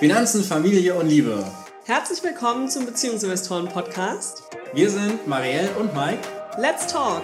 Finanzen, Familie und Liebe. Herzlich willkommen zum Beziehungsinvestoren Podcast. Wir sind Marielle und Mike. Let's talk!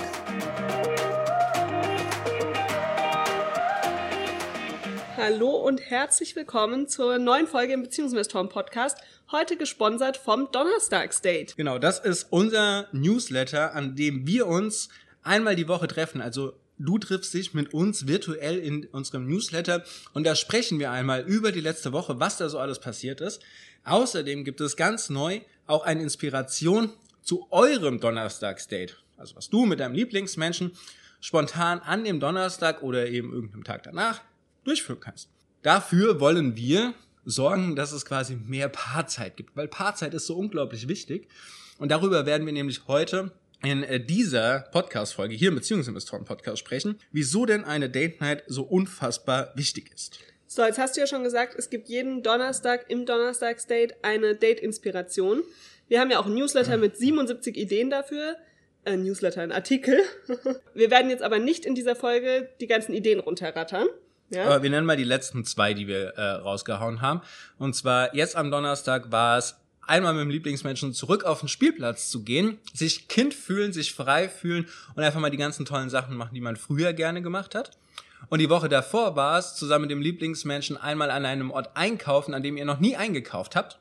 Hallo und herzlich willkommen zur neuen Folge im Beziehungsinvestoren Podcast. Heute gesponsert vom Donnerstagsdate. Genau, das ist unser Newsletter, an dem wir uns einmal die Woche treffen. Also du triffst dich mit uns virtuell in unserem Newsletter und da sprechen wir einmal über die letzte Woche, was da so alles passiert ist. Außerdem gibt es ganz neu auch eine Inspiration zu eurem Donnerstagsdate. Also was du mit deinem Lieblingsmenschen spontan an dem Donnerstag oder eben irgendeinem Tag danach durchführen kannst. Dafür wollen wir sorgen, dass es quasi mehr Paarzeit gibt, weil Paarzeit ist so unglaublich wichtig. Und darüber werden wir nämlich heute in äh, dieser Podcast-Folge hier im Beziehungsinvestoren-Podcast sprechen, wieso denn eine Date Night so unfassbar wichtig ist. So, jetzt hast du ja schon gesagt, es gibt jeden Donnerstag im Donnerstagsdate eine Date-Inspiration. Wir haben ja auch ein Newsletter mit 77 Ideen dafür. Äh, Newsletter, ein Artikel. wir werden jetzt aber nicht in dieser Folge die ganzen Ideen runterrattern. Ja? Aber wir nennen mal die letzten zwei, die wir äh, rausgehauen haben. Und zwar jetzt am Donnerstag war es einmal mit dem Lieblingsmenschen zurück auf den Spielplatz zu gehen, sich Kind fühlen, sich frei fühlen und einfach mal die ganzen tollen Sachen machen, die man früher gerne gemacht hat. Und die Woche davor war es, zusammen mit dem Lieblingsmenschen einmal an einem Ort einkaufen, an dem ihr noch nie eingekauft habt.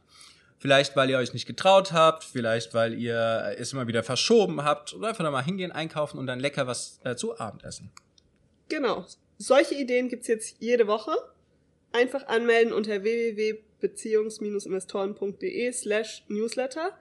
Vielleicht, weil ihr euch nicht getraut habt, vielleicht, weil ihr es immer wieder verschoben habt oder einfach mal hingehen, einkaufen und dann lecker was äh, zu Abend essen. Genau. Solche Ideen gibt's jetzt jede Woche. Einfach anmelden unter www.beziehungs-investoren.de slash newsletter.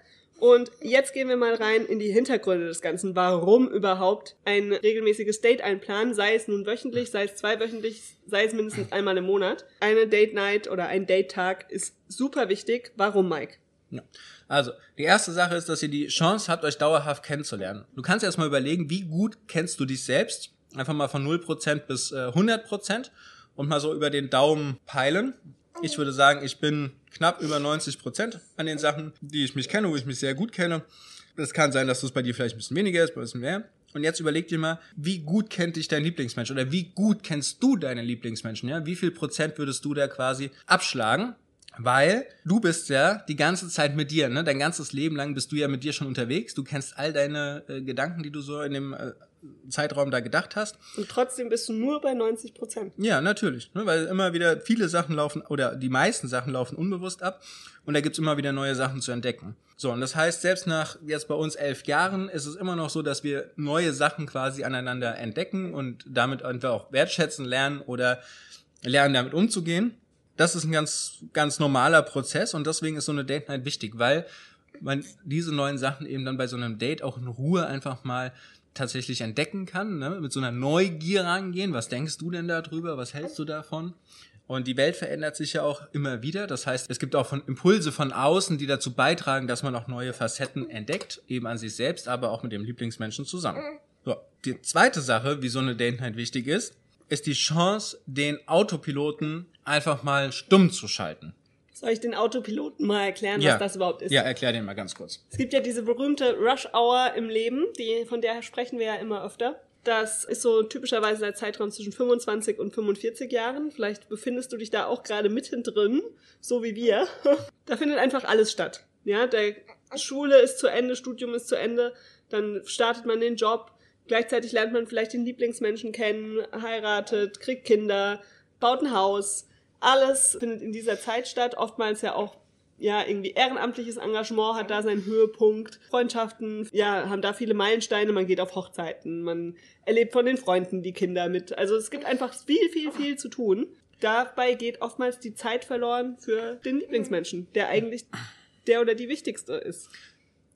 Und jetzt gehen wir mal rein in die Hintergründe des Ganzen. Warum überhaupt ein regelmäßiges Date einplanen, sei es nun wöchentlich, sei es zweiwöchentlich, sei es mindestens einmal im Monat. Eine Date Night oder ein Date Tag ist super wichtig. Warum, Mike? Ja. Also, die erste Sache ist, dass ihr die Chance habt, euch dauerhaft kennenzulernen. Du kannst erstmal überlegen, wie gut kennst du dich selbst? Einfach mal von 0% bis äh, 100% und mal so über den Daumen peilen. Ich würde sagen, ich bin knapp über 90 Prozent an den Sachen, die ich mich kenne, wo ich mich sehr gut kenne. Es kann sein, dass es bei dir vielleicht ein bisschen weniger ist, ein bisschen mehr. Und jetzt überleg dir mal, wie gut kennt dich dein Lieblingsmensch oder wie gut kennst du deinen Lieblingsmenschen, ja? Wie viel Prozent würdest du da quasi abschlagen? Weil du bist ja die ganze Zeit mit dir, ne? Dein ganzes Leben lang bist du ja mit dir schon unterwegs. Du kennst all deine äh, Gedanken, die du so in dem äh, Zeitraum da gedacht hast. Und trotzdem bist du nur bei 90 Prozent. Ja, natürlich. Ne? Weil immer wieder viele Sachen laufen oder die meisten Sachen laufen unbewusst ab und da gibt's immer wieder neue Sachen zu entdecken. So, und das heißt, selbst nach jetzt bei uns elf Jahren ist es immer noch so, dass wir neue Sachen quasi aneinander entdecken und damit einfach auch wertschätzen lernen oder lernen, damit umzugehen. Das ist ein ganz, ganz normaler Prozess und deswegen ist so eine Date Night wichtig, weil man diese neuen Sachen eben dann bei so einem Date auch in Ruhe einfach mal tatsächlich entdecken kann, ne? mit so einer Neugier rangehen. Was denkst du denn darüber? Was hältst du davon? Und die Welt verändert sich ja auch immer wieder. Das heißt, es gibt auch von Impulse von außen, die dazu beitragen, dass man auch neue Facetten entdeckt, eben an sich selbst, aber auch mit dem Lieblingsmenschen zusammen. So, die zweite Sache, wie so eine Date Night wichtig ist, ist die Chance, den Autopiloten einfach mal stumm zu schalten. Soll ich den Autopiloten mal erklären, ja. was das überhaupt ist? Ja, erklär den mal ganz kurz. Es gibt ja diese berühmte Rush Hour im Leben, die, von der sprechen wir ja immer öfter. Das ist so typischerweise der Zeitraum zwischen 25 und 45 Jahren. Vielleicht befindest du dich da auch gerade mittendrin, so wie wir. da findet einfach alles statt. Ja, der Schule ist zu Ende, Studium ist zu Ende, dann startet man den Job, gleichzeitig lernt man vielleicht den Lieblingsmenschen kennen, heiratet, kriegt Kinder, baut ein Haus alles findet in dieser Zeit statt, oftmals ja auch ja, irgendwie ehrenamtliches Engagement hat da seinen Höhepunkt. Freundschaften, ja, haben da viele Meilensteine. Man geht auf Hochzeiten, man erlebt von den Freunden die Kinder mit. Also es gibt einfach viel, viel, viel zu tun. Dabei geht oftmals die Zeit verloren für den Lieblingsmenschen, der eigentlich der oder die wichtigste ist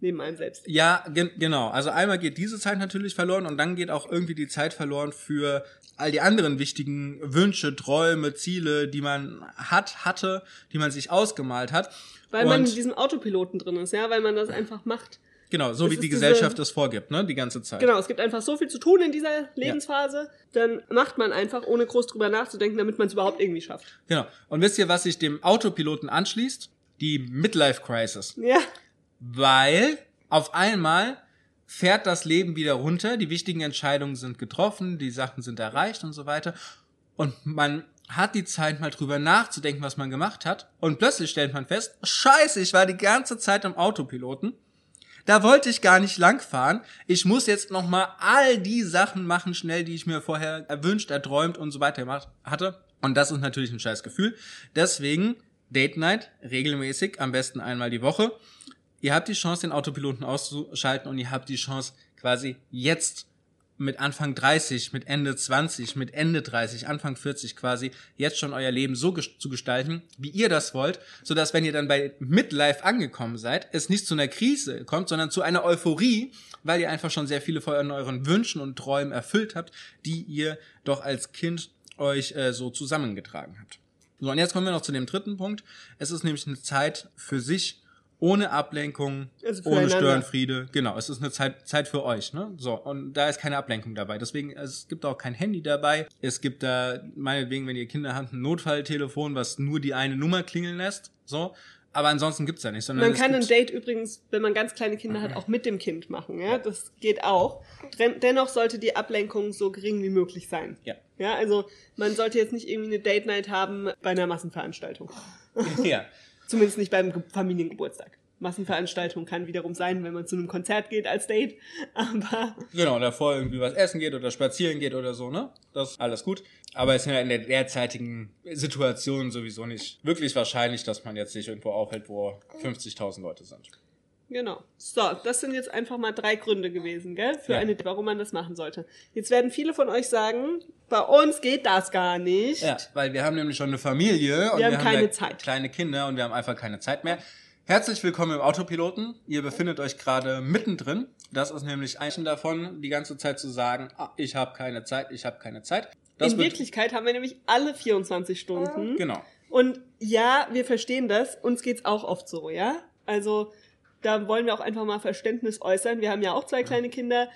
neben einem selbst. Ja, gen genau. Also einmal geht diese Zeit natürlich verloren und dann geht auch irgendwie die Zeit verloren für all die anderen wichtigen Wünsche, Träume, Ziele, die man hat, hatte, die man sich ausgemalt hat. Weil und man in diesem Autopiloten drin ist, ja, weil man das einfach macht. Genau, so das wie die Gesellschaft das vorgibt, ne, die ganze Zeit. Genau, es gibt einfach so viel zu tun in dieser Lebensphase, ja. dann macht man einfach, ohne groß drüber nachzudenken, damit man es überhaupt irgendwie schafft. Genau. Und wisst ihr, was sich dem Autopiloten anschließt? Die Midlife Crisis. Ja weil auf einmal fährt das Leben wieder runter, die wichtigen Entscheidungen sind getroffen, die Sachen sind erreicht und so weiter. Und man hat die Zeit mal drüber nachzudenken, was man gemacht hat. Und plötzlich stellt man fest, scheiße, ich war die ganze Zeit im Autopiloten. Da wollte ich gar nicht langfahren. Ich muss jetzt noch mal all die Sachen machen schnell, die ich mir vorher erwünscht, erträumt und so weiter gemacht hatte. Und das ist natürlich ein scheiß Gefühl. Deswegen Date Night regelmäßig, am besten einmal die Woche. Ihr habt die Chance, den Autopiloten auszuschalten und ihr habt die Chance, quasi jetzt mit Anfang 30, mit Ende 20, mit Ende 30, Anfang 40 quasi jetzt schon euer Leben so zu gestalten, wie ihr das wollt, so dass wenn ihr dann bei Midlife angekommen seid, es nicht zu einer Krise kommt, sondern zu einer Euphorie, weil ihr einfach schon sehr viele von euren Wünschen und Träumen erfüllt habt, die ihr doch als Kind euch äh, so zusammengetragen habt. So, und jetzt kommen wir noch zu dem dritten Punkt. Es ist nämlich eine Zeit für sich, ohne Ablenkung, ohne Störenfriede. Genau, es ist eine Zeit, Zeit für euch. Ne? So, und da ist keine Ablenkung dabei. Deswegen, es gibt auch kein Handy dabei. Es gibt da, meinetwegen, wenn ihr Kinder habt, ein Notfalltelefon, was nur die eine Nummer klingeln lässt. So. Aber ansonsten gibt's da nicht. Sondern man kann ein Date übrigens, wenn man ganz kleine Kinder hat, auch mit dem Kind machen. Ja, das geht auch. Dennoch sollte die Ablenkung so gering wie möglich sein. Ja. Ja, also man sollte jetzt nicht irgendwie eine Date Night haben bei einer Massenveranstaltung. Ja. Zumindest nicht beim Familiengeburtstag. Massenveranstaltung kann wiederum sein, wenn man zu einem Konzert geht als Date, aber... Genau, davor irgendwie was essen geht oder spazieren geht oder so, ne? Das ist alles gut. Aber es ist ja in der derzeitigen Situation sowieso nicht wirklich wahrscheinlich, dass man jetzt sich irgendwo aufhält, wo 50.000 Leute sind. Genau. So, das sind jetzt einfach mal drei Gründe gewesen, gell, für ja. eine, warum man das machen sollte. Jetzt werden viele von euch sagen, bei uns geht das gar nicht. Ja, weil wir haben nämlich schon eine Familie und wir haben, wir haben keine Zeit. kleine Kinder und wir haben einfach keine Zeit mehr. Herzlich willkommen im Autopiloten. Ihr befindet euch gerade mittendrin. Das ist nämlich ein davon, die ganze Zeit zu sagen, ah, ich habe keine Zeit, ich habe keine Zeit. Das In Wirklichkeit haben wir nämlich alle 24 Stunden. Genau. Und ja, wir verstehen das. Uns geht's auch oft so, ja? Also da wollen wir auch einfach mal Verständnis äußern. Wir haben ja auch zwei kleine Kinder.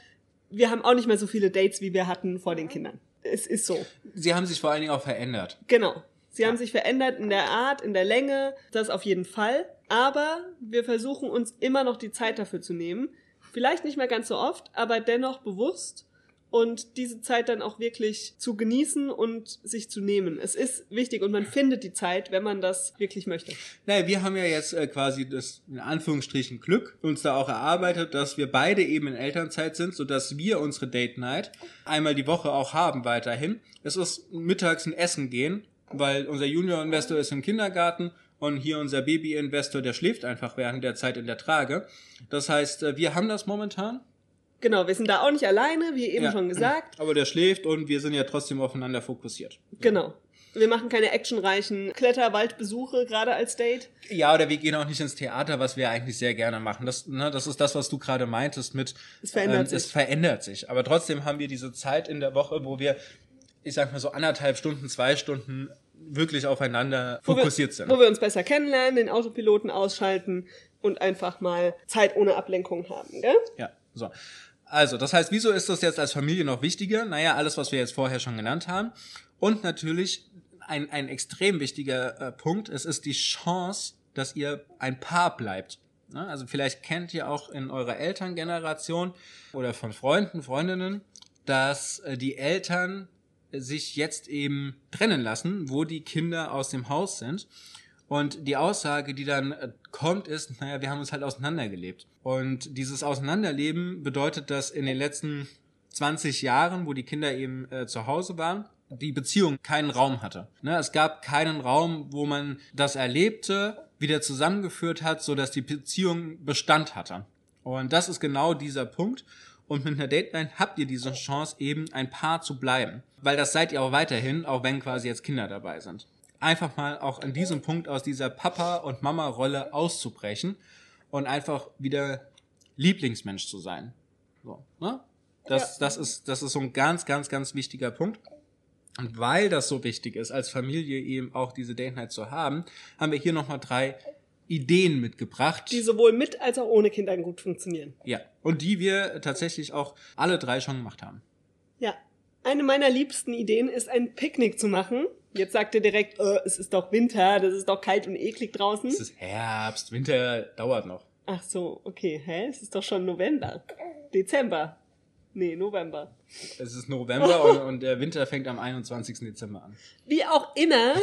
Wir haben auch nicht mehr so viele Dates, wie wir hatten vor den Kindern. Es ist so. Sie haben sich vor allen Dingen auch verändert. Genau. Sie haben sich verändert in der Art, in der Länge, das auf jeden Fall. Aber wir versuchen uns immer noch die Zeit dafür zu nehmen. Vielleicht nicht mehr ganz so oft, aber dennoch bewusst und diese Zeit dann auch wirklich zu genießen und sich zu nehmen. Es ist wichtig und man findet die Zeit, wenn man das wirklich möchte. Naja, wir haben ja jetzt äh, quasi das in Anführungsstrichen Glück uns da auch erarbeitet, dass wir beide eben in Elternzeit sind, sodass wir unsere Date Night einmal die Woche auch haben weiterhin. Es ist mittags ein Essen gehen, weil unser Junior-Investor ist im Kindergarten und hier unser Baby-Investor, der schläft einfach während der Zeit in der Trage. Das heißt, äh, wir haben das momentan Genau, wir sind da auch nicht alleine, wie eben ja. schon gesagt. Aber der schläft und wir sind ja trotzdem aufeinander fokussiert. Genau. Wir machen keine actionreichen Kletterwaldbesuche, gerade als Date. Ja, oder wir gehen auch nicht ins Theater, was wir eigentlich sehr gerne machen. Das, ne, das ist das, was du gerade meintest mit es verändert ähm, sich. Es verändert sich. Aber trotzdem haben wir diese Zeit in der Woche, wo wir, ich sag mal so anderthalb Stunden, zwei Stunden wirklich aufeinander wo fokussiert wir, sind. Wo wir uns besser kennenlernen, den Autopiloten ausschalten und einfach mal Zeit ohne Ablenkung haben, gell? Ja, so. Also, das heißt, wieso ist das jetzt als Familie noch wichtiger? Naja, alles, was wir jetzt vorher schon genannt haben. Und natürlich ein, ein extrem wichtiger äh, Punkt, es ist die Chance, dass ihr ein Paar bleibt. Ja, also vielleicht kennt ihr auch in eurer Elterngeneration oder von Freunden, Freundinnen, dass äh, die Eltern sich jetzt eben trennen lassen, wo die Kinder aus dem Haus sind. Und die Aussage, die dann äh, kommt, ist, naja, wir haben uns halt auseinandergelebt. Und dieses Auseinanderleben bedeutet, dass in den letzten 20 Jahren, wo die Kinder eben äh, zu Hause waren, die Beziehung keinen Raum hatte. Ne? Es gab keinen Raum, wo man das Erlebte wieder zusammengeführt hat, so dass die Beziehung Bestand hatte. Und das ist genau dieser Punkt. Und mit einer Dateline habt ihr diese Chance, eben ein Paar zu bleiben. Weil das seid ihr auch weiterhin, auch wenn quasi jetzt Kinder dabei sind einfach mal auch an diesem Punkt aus dieser Papa- und Mama-Rolle auszubrechen und einfach wieder Lieblingsmensch zu sein. So, ne? Das, ja. das, ist, das ist so ein ganz, ganz, ganz wichtiger Punkt. Und weil das so wichtig ist, als Familie eben auch diese Date Night zu haben, haben wir hier nochmal drei Ideen mitgebracht. Die sowohl mit als auch ohne Kinder gut funktionieren. Ja. Und die wir tatsächlich auch alle drei schon gemacht haben. Ja. Eine meiner liebsten Ideen ist, ein Picknick zu machen Jetzt sagt er direkt, äh, es ist doch Winter, das ist doch kalt und eklig draußen. Es ist Herbst, Winter dauert noch. Ach so, okay, hä? Es ist doch schon November. Dezember. Nee, November. Es ist November und, und der Winter fängt am 21. Dezember an. Wie auch immer,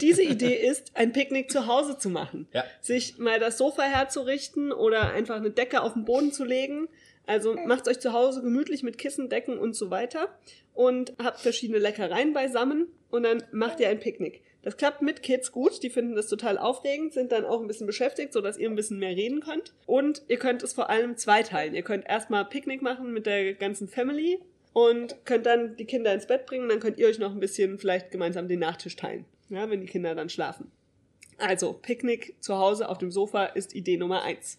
diese Idee ist, ein Picknick zu Hause zu machen. Ja. Sich mal das Sofa herzurichten oder einfach eine Decke auf den Boden zu legen. Also macht euch zu Hause gemütlich mit Kissen, Decken und so weiter und habt verschiedene Leckereien beisammen und dann macht ihr ein Picknick. Das klappt mit Kids gut, die finden das total aufregend, sind dann auch ein bisschen beschäftigt, sodass ihr ein bisschen mehr reden könnt. Und ihr könnt es vor allem zweiteilen. Ihr könnt erstmal Picknick machen mit der ganzen Family und könnt dann die Kinder ins Bett bringen, dann könnt ihr euch noch ein bisschen vielleicht gemeinsam den Nachtisch teilen, ja, wenn die Kinder dann schlafen. Also, Picknick zu Hause auf dem Sofa ist Idee Nummer eins.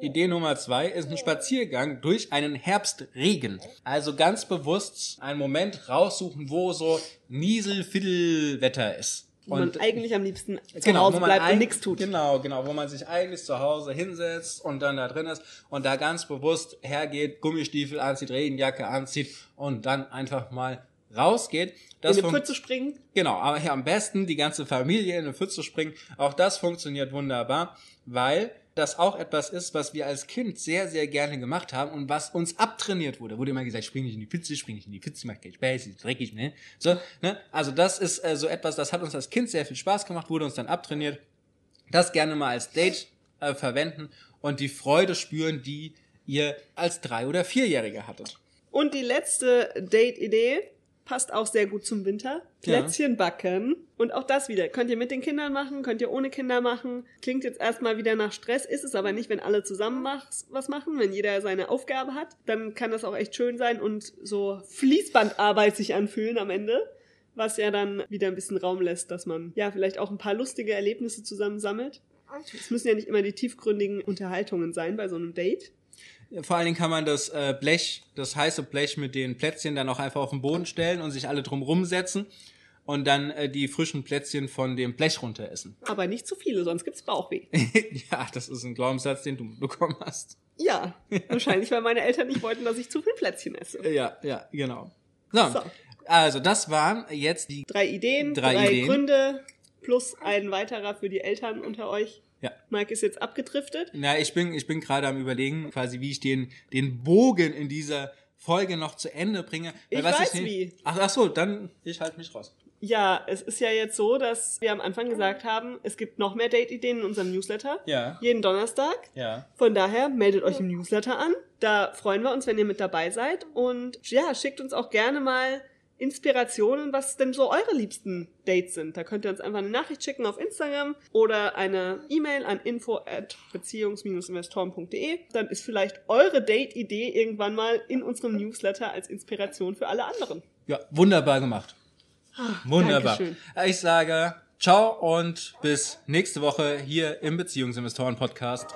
Idee Nummer zwei ist ein Spaziergang durch einen Herbstregen. Also ganz bewusst einen Moment raussuchen, wo so Niesel-Fiddel-Wetter ist. Wo man eigentlich am liebsten zu genau, Hause bleibt und nichts tut. Genau, genau, wo man sich eigentlich zu Hause hinsetzt und dann da drin ist und da ganz bewusst hergeht, Gummistiefel anzieht, Regenjacke anzieht und dann einfach mal rausgeht. Das In eine Pfütze springen. Genau, aber hier am besten die ganze Familie in eine Pfütze springen. Auch das funktioniert wunderbar, weil das auch etwas ist, was wir als Kind sehr, sehr gerne gemacht haben und was uns abtrainiert wurde. Wurde immer gesagt, spring nicht in die Pfütze, spring nicht in die Pfütze, macht keinen Spaß, ist dreckig, ne? So, ne? Also das ist äh, so etwas, das hat uns als Kind sehr viel Spaß gemacht, wurde uns dann abtrainiert. Das gerne mal als Date äh, verwenden und die Freude spüren, die ihr als Drei- oder Vierjährige hattet. Und die letzte Date-Idee passt auch sehr gut zum Winter. Ja. Plätzchen backen. Und auch das wieder. Könnt ihr mit den Kindern machen, könnt ihr ohne Kinder machen. Klingt jetzt erstmal wieder nach Stress, ist es aber nicht, wenn alle zusammen was machen, wenn jeder seine Aufgabe hat. Dann kann das auch echt schön sein und so Fließbandarbeit sich anfühlen am Ende. Was ja dann wieder ein bisschen Raum lässt, dass man ja vielleicht auch ein paar lustige Erlebnisse zusammen sammelt. Es müssen ja nicht immer die tiefgründigen Unterhaltungen sein bei so einem Date. Vor allen Dingen kann man das äh, Blech, das heiße Blech mit den Plätzchen dann auch einfach auf den Boden stellen und sich alle drum rumsetzen und dann äh, die frischen Plätzchen von dem Blech runter essen. Aber nicht zu viele, sonst gibt's Bauchweh. ja, das ist ein Glaubenssatz, den du bekommen hast. Ja, wahrscheinlich, weil meine Eltern nicht wollten, dass ich zu viel Plätzchen esse. Ja, ja, genau. So, So. also das waren jetzt die. Drei Ideen, Drei drei, Ideen. Gründe plus ein weiterer für die Eltern unter euch. Ja. Mike ist jetzt abgedriftet. Na, ich bin, ich bin gerade am überlegen, quasi, wie ich den, den Bogen in dieser Folge noch zu Ende bringe. Weil Ich weiß nicht- wie. Ach, ach so, dann ich halte mich raus. Ja, es ist ja jetzt so, dass wir am Anfang gesagt haben, es gibt noch mehr Date-Ideen in unserem Newsletter. Ja. Jeden Donnerstag. Ja. Von daher meldet euch im Newsletter an. Da freuen wir uns, wenn ihr mit dabei seid. Und ja, schickt uns auch gerne mal Inspirationen, was denn so eure liebsten Dates sind. Da könnt ihr uns einfach eine Nachricht schicken auf Instagram oder eine E-Mail an info at beziehungs-investoren.de. Dann ist vielleicht eure Date-Idee irgendwann mal in unserem Newsletter als Inspiration für alle anderen. Ja, wunderbar gemacht. Wunderbar. Dankeschön. Ich sage ciao und bis nächste Woche hier im Beziehungsinvestoren Podcast.